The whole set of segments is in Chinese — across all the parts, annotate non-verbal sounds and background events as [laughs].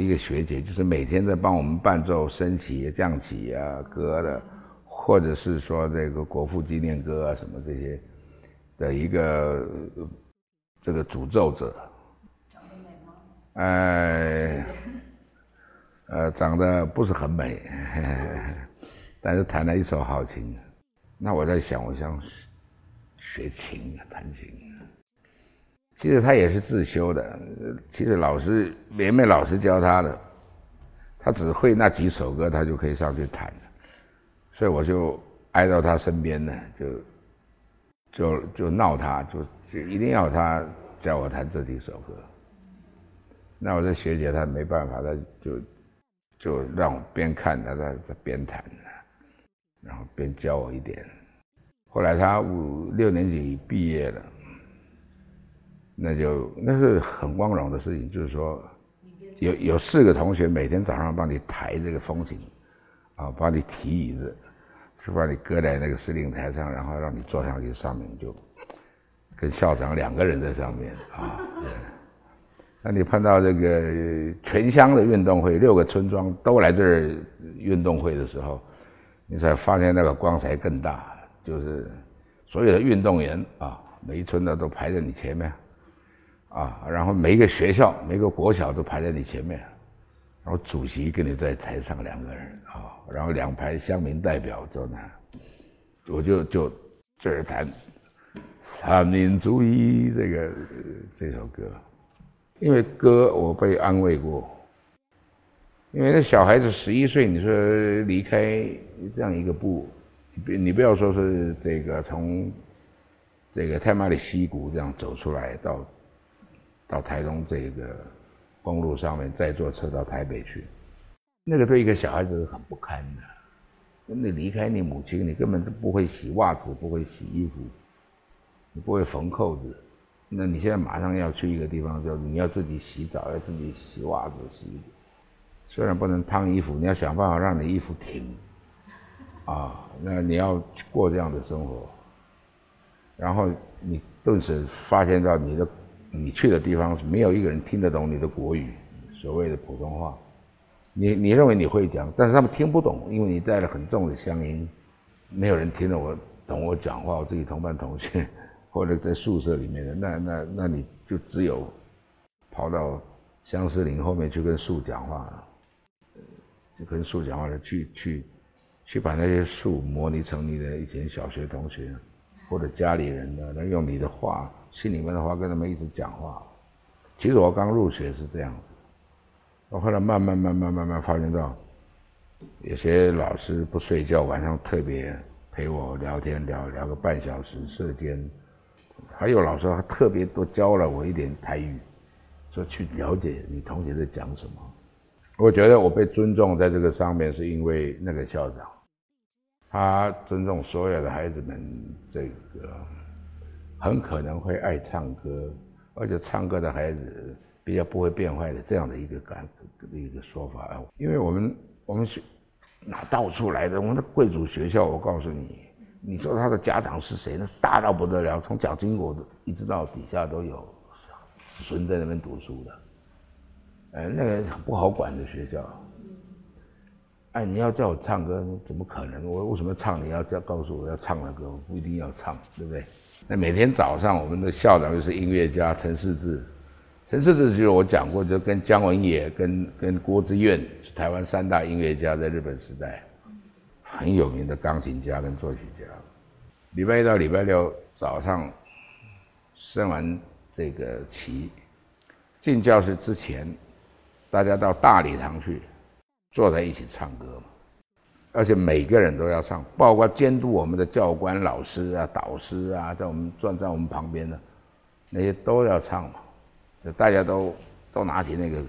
一个学姐，就是每天在帮我们伴奏升旗、降旗啊歌的，或者是说这个国父纪念歌啊什么这些的一个这个诅咒者。长得美吗？哎，呃，长得不是很美，但是弹了一手好琴。那我在想，我想学琴弹琴。其实他也是自修的，其实老师连梅老师教他的，他只会那几首歌，他就可以上去弹所以我就挨到他身边呢，就就就闹他，就就一定要他教我弹这几首歌。那我这学姐她没办法，她就就让我边看他在在边弹，然后边教我一点。后来他五六年级毕业了。那就那是很光荣的事情，就是说，有有四个同学每天早上帮你抬这个风琴，啊，帮你提椅子，就把你搁在那个司令台上，然后让你坐上去，上面就跟校长两个人在上面啊。[laughs] 那你碰到这个全乡的运动会，六个村庄都来这儿运动会的时候，你才发现那个光彩更大，就是所有的运动员啊，每一村的都排在你前面。啊，然后每一个学校、每个国小都排在你前面，然后主席跟你在台上两个人啊，然后两排乡民代表坐那，我就就这儿弹《三民主义》这个这首歌，因为歌我被安慰过，因为那小孩子十一岁，你说离开这样一个部，你你不要说是这个从这个太马里溪谷这样走出来到。到台东这个公路上面，再坐车到台北去，那个对一个小孩子是很不堪的。你离开你母亲，你根本就不会洗袜子，不会洗衣服，你不会缝扣子。那你现在马上要去一个地方，就你要自己洗澡，要自己洗袜子、洗。虽然不能烫衣服，你要想办法让你衣服挺。啊，那你要过这样的生活，然后你顿时发现到你的。你去的地方是没有一个人听得懂你的国语，所谓的普通话，你你认为你会讲，但是他们听不懂，因为你带了很重的乡音，没有人听得我懂我讲话。我自己同班同学或者在宿舍里面的，那那那你就只有跑到相思林后面去跟树讲话了，就跟树讲话了，去去去把那些树模拟成你的以前小学同学或者家里人的，那用你的话。心里面的话跟他们一直讲话，其实我刚入学是这样子，我后来慢慢慢慢慢慢发现到，有些老师不睡觉，晚上特别陪我聊天聊聊个半小时射间，还有老师还特别多教了我一点台语，说去了解你同学在讲什么。我觉得我被尊重在这个上面，是因为那个校长，他尊重所有的孩子们这个。很可能会爱唱歌，而且唱歌的孩子比较不会变坏的这样的一个感的一个说法啊，因为我们我们是哪到处来的？我们的贵族学校，我告诉你，你说他的家长是谁？那大到不得了，从蒋经国的一直到底下都有子孙在那边读书的，哎，那个不好管的学校。哎，你要叫我唱歌，怎么可能？我为什么唱？你要叫告诉我要唱的歌，我不一定要唱，对不对？那每天早上，我们的校长就是音乐家陈世志。陈世志就是我讲过，就跟姜文也、跟跟郭之愿台湾三大音乐家，在日本时代很有名的钢琴家跟作曲家。礼拜一到礼拜六早上升完这个旗，进教室之前，大家到大礼堂去坐在一起唱歌嘛。而且每个人都要唱，包括监督我们的教官、老师啊、导师啊，在我们站在我们旁边的那些都要唱嘛。就大家都都拿起那个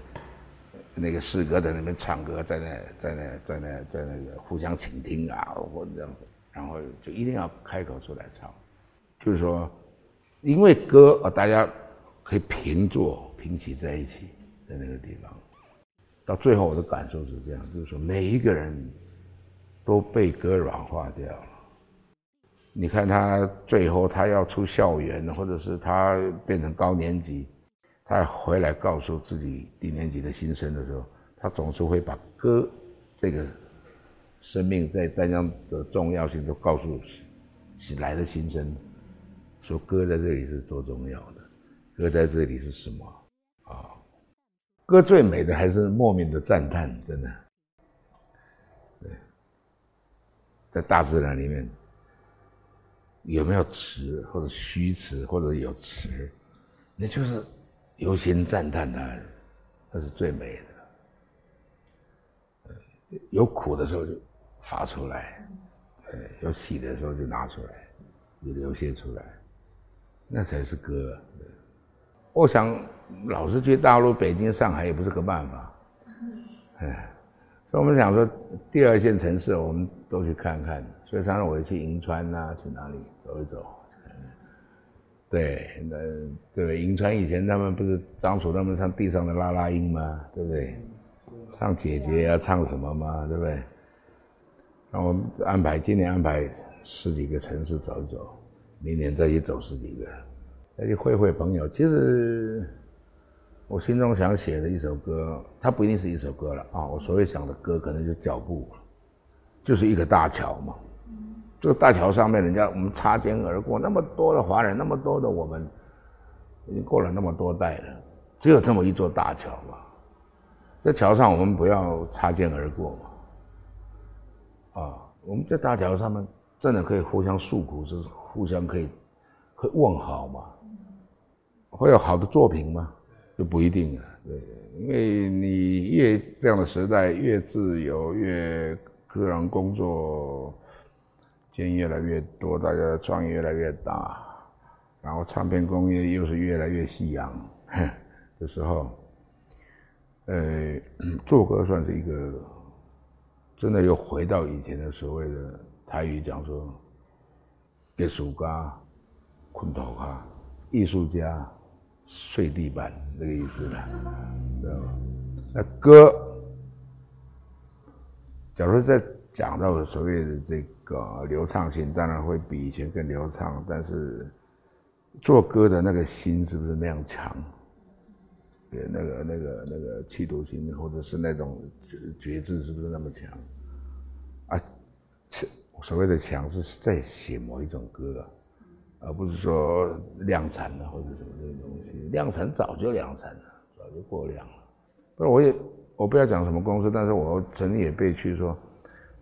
那个诗歌在那边唱歌，在那在那在那在那个互相倾听啊，或者然后就一定要开口出来唱。就是说，因为歌啊，大家可以平坐平起在一起，在那个地方。到最后我的感受是这样，就是说每一个人。都被歌软化掉了。你看他最后他要出校园，或者是他变成高年级，他回来告诉自己低年级的新生的时候，他总是会把歌这个生命在丹江的重要性都告诉来的新生，说歌在这里是多重要的，歌在这里是什么啊？歌最美的还是莫名的赞叹，真的。对，在大自然里面。有没有词或者虚词或者有词，那就是由心赞叹它，那是最美的。有苦的时候就发出来，呃，有喜的时候就拿出来，就流泻出来，那才是歌。我想老是去大陆、北京、上海也不是个办法，哎，所以我们想说第二线城市我们都去看看。所以常常我去银川呐，去哪里走一走。对，那对银川以前他们不是张楚他们唱地上的拉拉音吗？对不对？唱姐姐要唱什么吗？对不对？那我们安排今年安排十几个城市走一走，明年再去走十几个，再去会会朋友。其实我心中想写的一首歌，它不一定是一首歌了啊。我所谓想的歌，可能就脚步，就是一个大桥嘛。这个大桥上面，人家我们擦肩而过，那么多的华人，那么多的我们，已经过了那么多代了，只有这么一座大桥嘛。在桥上，我们不要擦肩而过嘛。啊，我们在大桥上面真的可以互相诉苦，是互相可以，可以问好嘛。会有好的作品吗？这不一定啊。对，因为你越这样的时代越自由，越个人工作。间越来越多，大家的创意越来越大，然后唱片工业又是越来越夕阳 [laughs] 的时候，呃，做歌算是一个真的又回到以前的所谓的台语讲说，艺术家昆头哈，艺术家睡地板这个意思了，知道吗？那歌，假如在。讲到所谓的这个流畅性，当然会比以前更流畅，但是做歌的那个心是不是那样强？对，那个、那个、那个企图心，或者是那种觉知，是不是那么强？啊，所谓的强是在写某一种歌，而不是说量产的或者什么这些东西。量产早就量产了，早就过量了。不是，我也我不要讲什么公司，但是我曾经也被去说。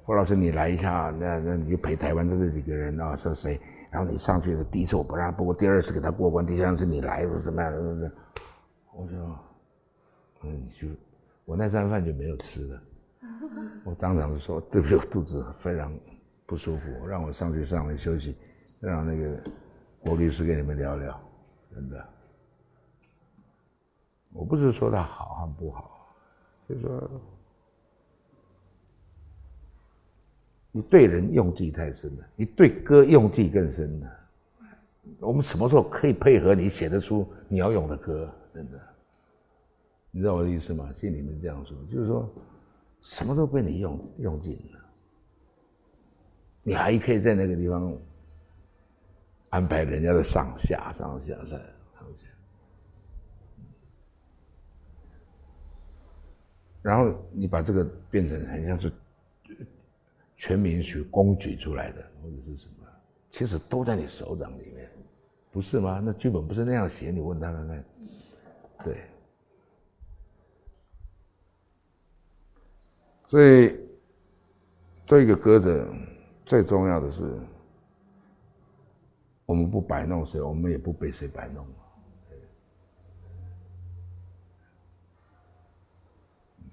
霍老师，你来一下，那那你就陪台湾的这几个人啊，说谁？然后你上去的第一次我不让，不过第二次给他过关，第三次你来，是怎么样？是不是？我说，嗯，就我那餐饭就没有吃的。我当场就说对不起，我肚子非常不舒服，让我上去上来休息，让那个郭律师跟你们聊聊。真的，我不是说他好还不好，就是说。你对人用计太深了，你对歌用计更深了。我们什么时候可以配合你写得出你要用的歌？真的，你知道我的意思吗？信里面这样说，就是说，什么都被你用用尽了，你还可以在那个地方安排人家的上下上下上下，然后你把这个变成很像是。全民去公举出来的，或者是什么，其实都在你手掌里面，不是吗？那剧本不是那样写，你问他看看。对，所以这个歌者最重要的是，我们不摆弄谁，我们也不被谁摆弄。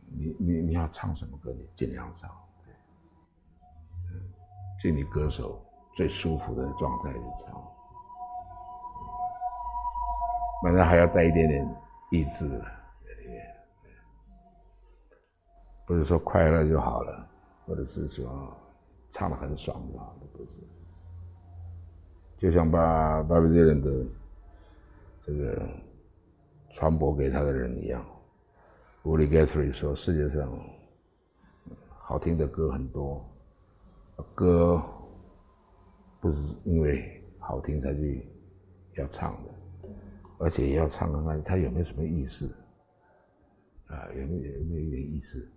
你你你要唱什么歌，你尽量唱。尽你歌手最舒服的状态去唱，反正还要带一点点意志在里面，不是说快乐就好了，或者是说唱的很爽就好了，不是。就像把巴比伦的这个传播给他的人一样，Willie Guthrie 说：“世界上好听的歌很多。”歌不是因为好听才去要唱的，而且要唱看看它有没有什么意思。啊，有没有有没有一点意思？